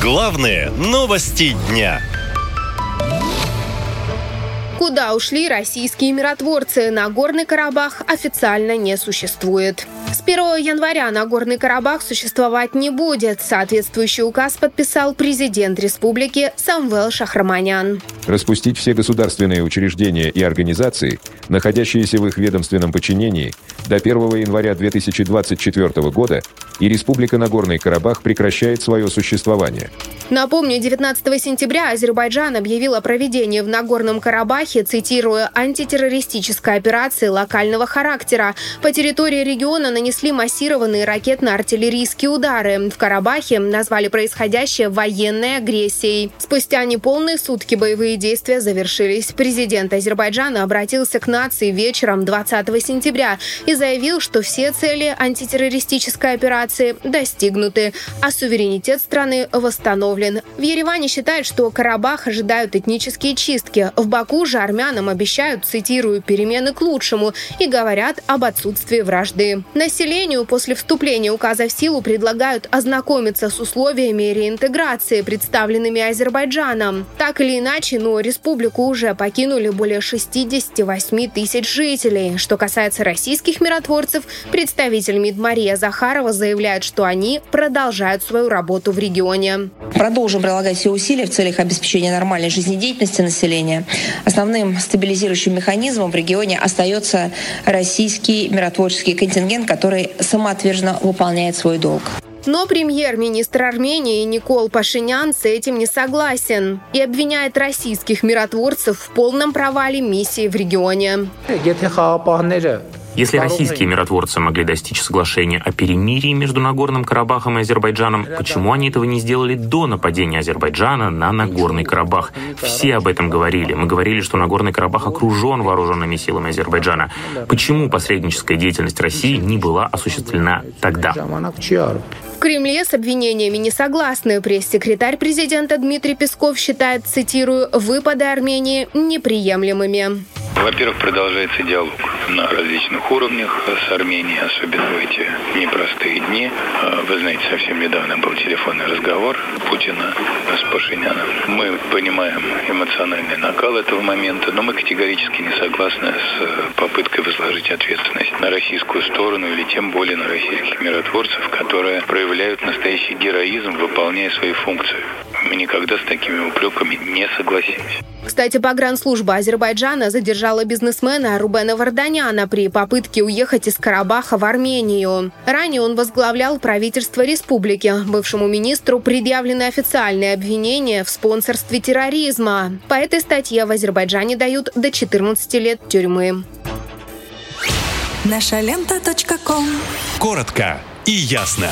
Главные новости дня. Куда ушли российские миротворцы? Нагорный Карабах официально не существует. С 1 января Нагорный Карабах существовать не будет. Соответствующий указ подписал президент республики Самвел Шахраманян. Распустить все государственные учреждения и организации, находящиеся в их ведомственном подчинении, до 1 января 2024 года и Республика Нагорный Карабах прекращает свое существование. Напомню, 19 сентября Азербайджан объявил о проведении в Нагорном Карабахе, цитируя, антитеррористической операции локального характера. По территории региона нанесли массированные ракетно-артиллерийские удары. В Карабахе назвали происходящее военной агрессией. Спустя неполные сутки боевые действия завершились. Президент Азербайджана обратился к нации вечером 20 сентября и заявил, что все цели антитеррористической операции достигнуты, а суверенитет страны восстановлен подавлен. В Ереване считают, что Карабах ожидают этнические чистки. В Баку же армянам обещают, цитирую, перемены к лучшему и говорят об отсутствии вражды. Населению после вступления указа в силу предлагают ознакомиться с условиями реинтеграции, представленными Азербайджаном. Так или иначе, но республику уже покинули более 68 тысяч жителей. Что касается российских миротворцев, представитель МИД Мария Захарова заявляет, что они продолжают свою работу в регионе. Продолжим прилагать все усилия в целях обеспечения нормальной жизнедеятельности населения. Основным стабилизирующим механизмом в регионе остается российский миротворческий контингент, который самоотверженно выполняет свой долг. Но премьер-министр Армении Никол Пашинян с этим не согласен и обвиняет российских миротворцев в полном провале миссии в регионе. Если российские миротворцы могли достичь соглашения о перемирии между Нагорным Карабахом и Азербайджаном, почему они этого не сделали до нападения Азербайджана на Нагорный Карабах? Все об этом говорили. Мы говорили, что Нагорный Карабах окружен вооруженными силами Азербайджана. Почему посредническая деятельность России не была осуществлена тогда? В Кремле с обвинениями не согласны. Пресс-секретарь президента Дмитрий Песков считает, цитирую, «выпады Армении неприемлемыми». Во-первых, продолжается диалог на различных уровнях с Арменией, особенно в эти непростые дни. А, вы знаете, совсем недавно был телефонный разговор Путина с Пашиняном. Мы понимаем эмоциональный накал этого момента, но мы категорически не согласны с попыткой возложить ответственность на российскую сторону или тем более на российских миротворцев, которые проявляют настоящий героизм, выполняя свои функции. Мы никогда с такими упреками не согласимся. Кстати, погранслужба Азербайджана задержала бизнесмена Рубена Варданяна при попытке уехать из Карабаха в Армению. Ранее он возглавлял правительство республики. Бывшему министру предъявлены официальные обвинения в спонсорстве терроризма. По этой статье в Азербайджане дают до 14 лет тюрьмы. Наша лента. Коротко и ясно.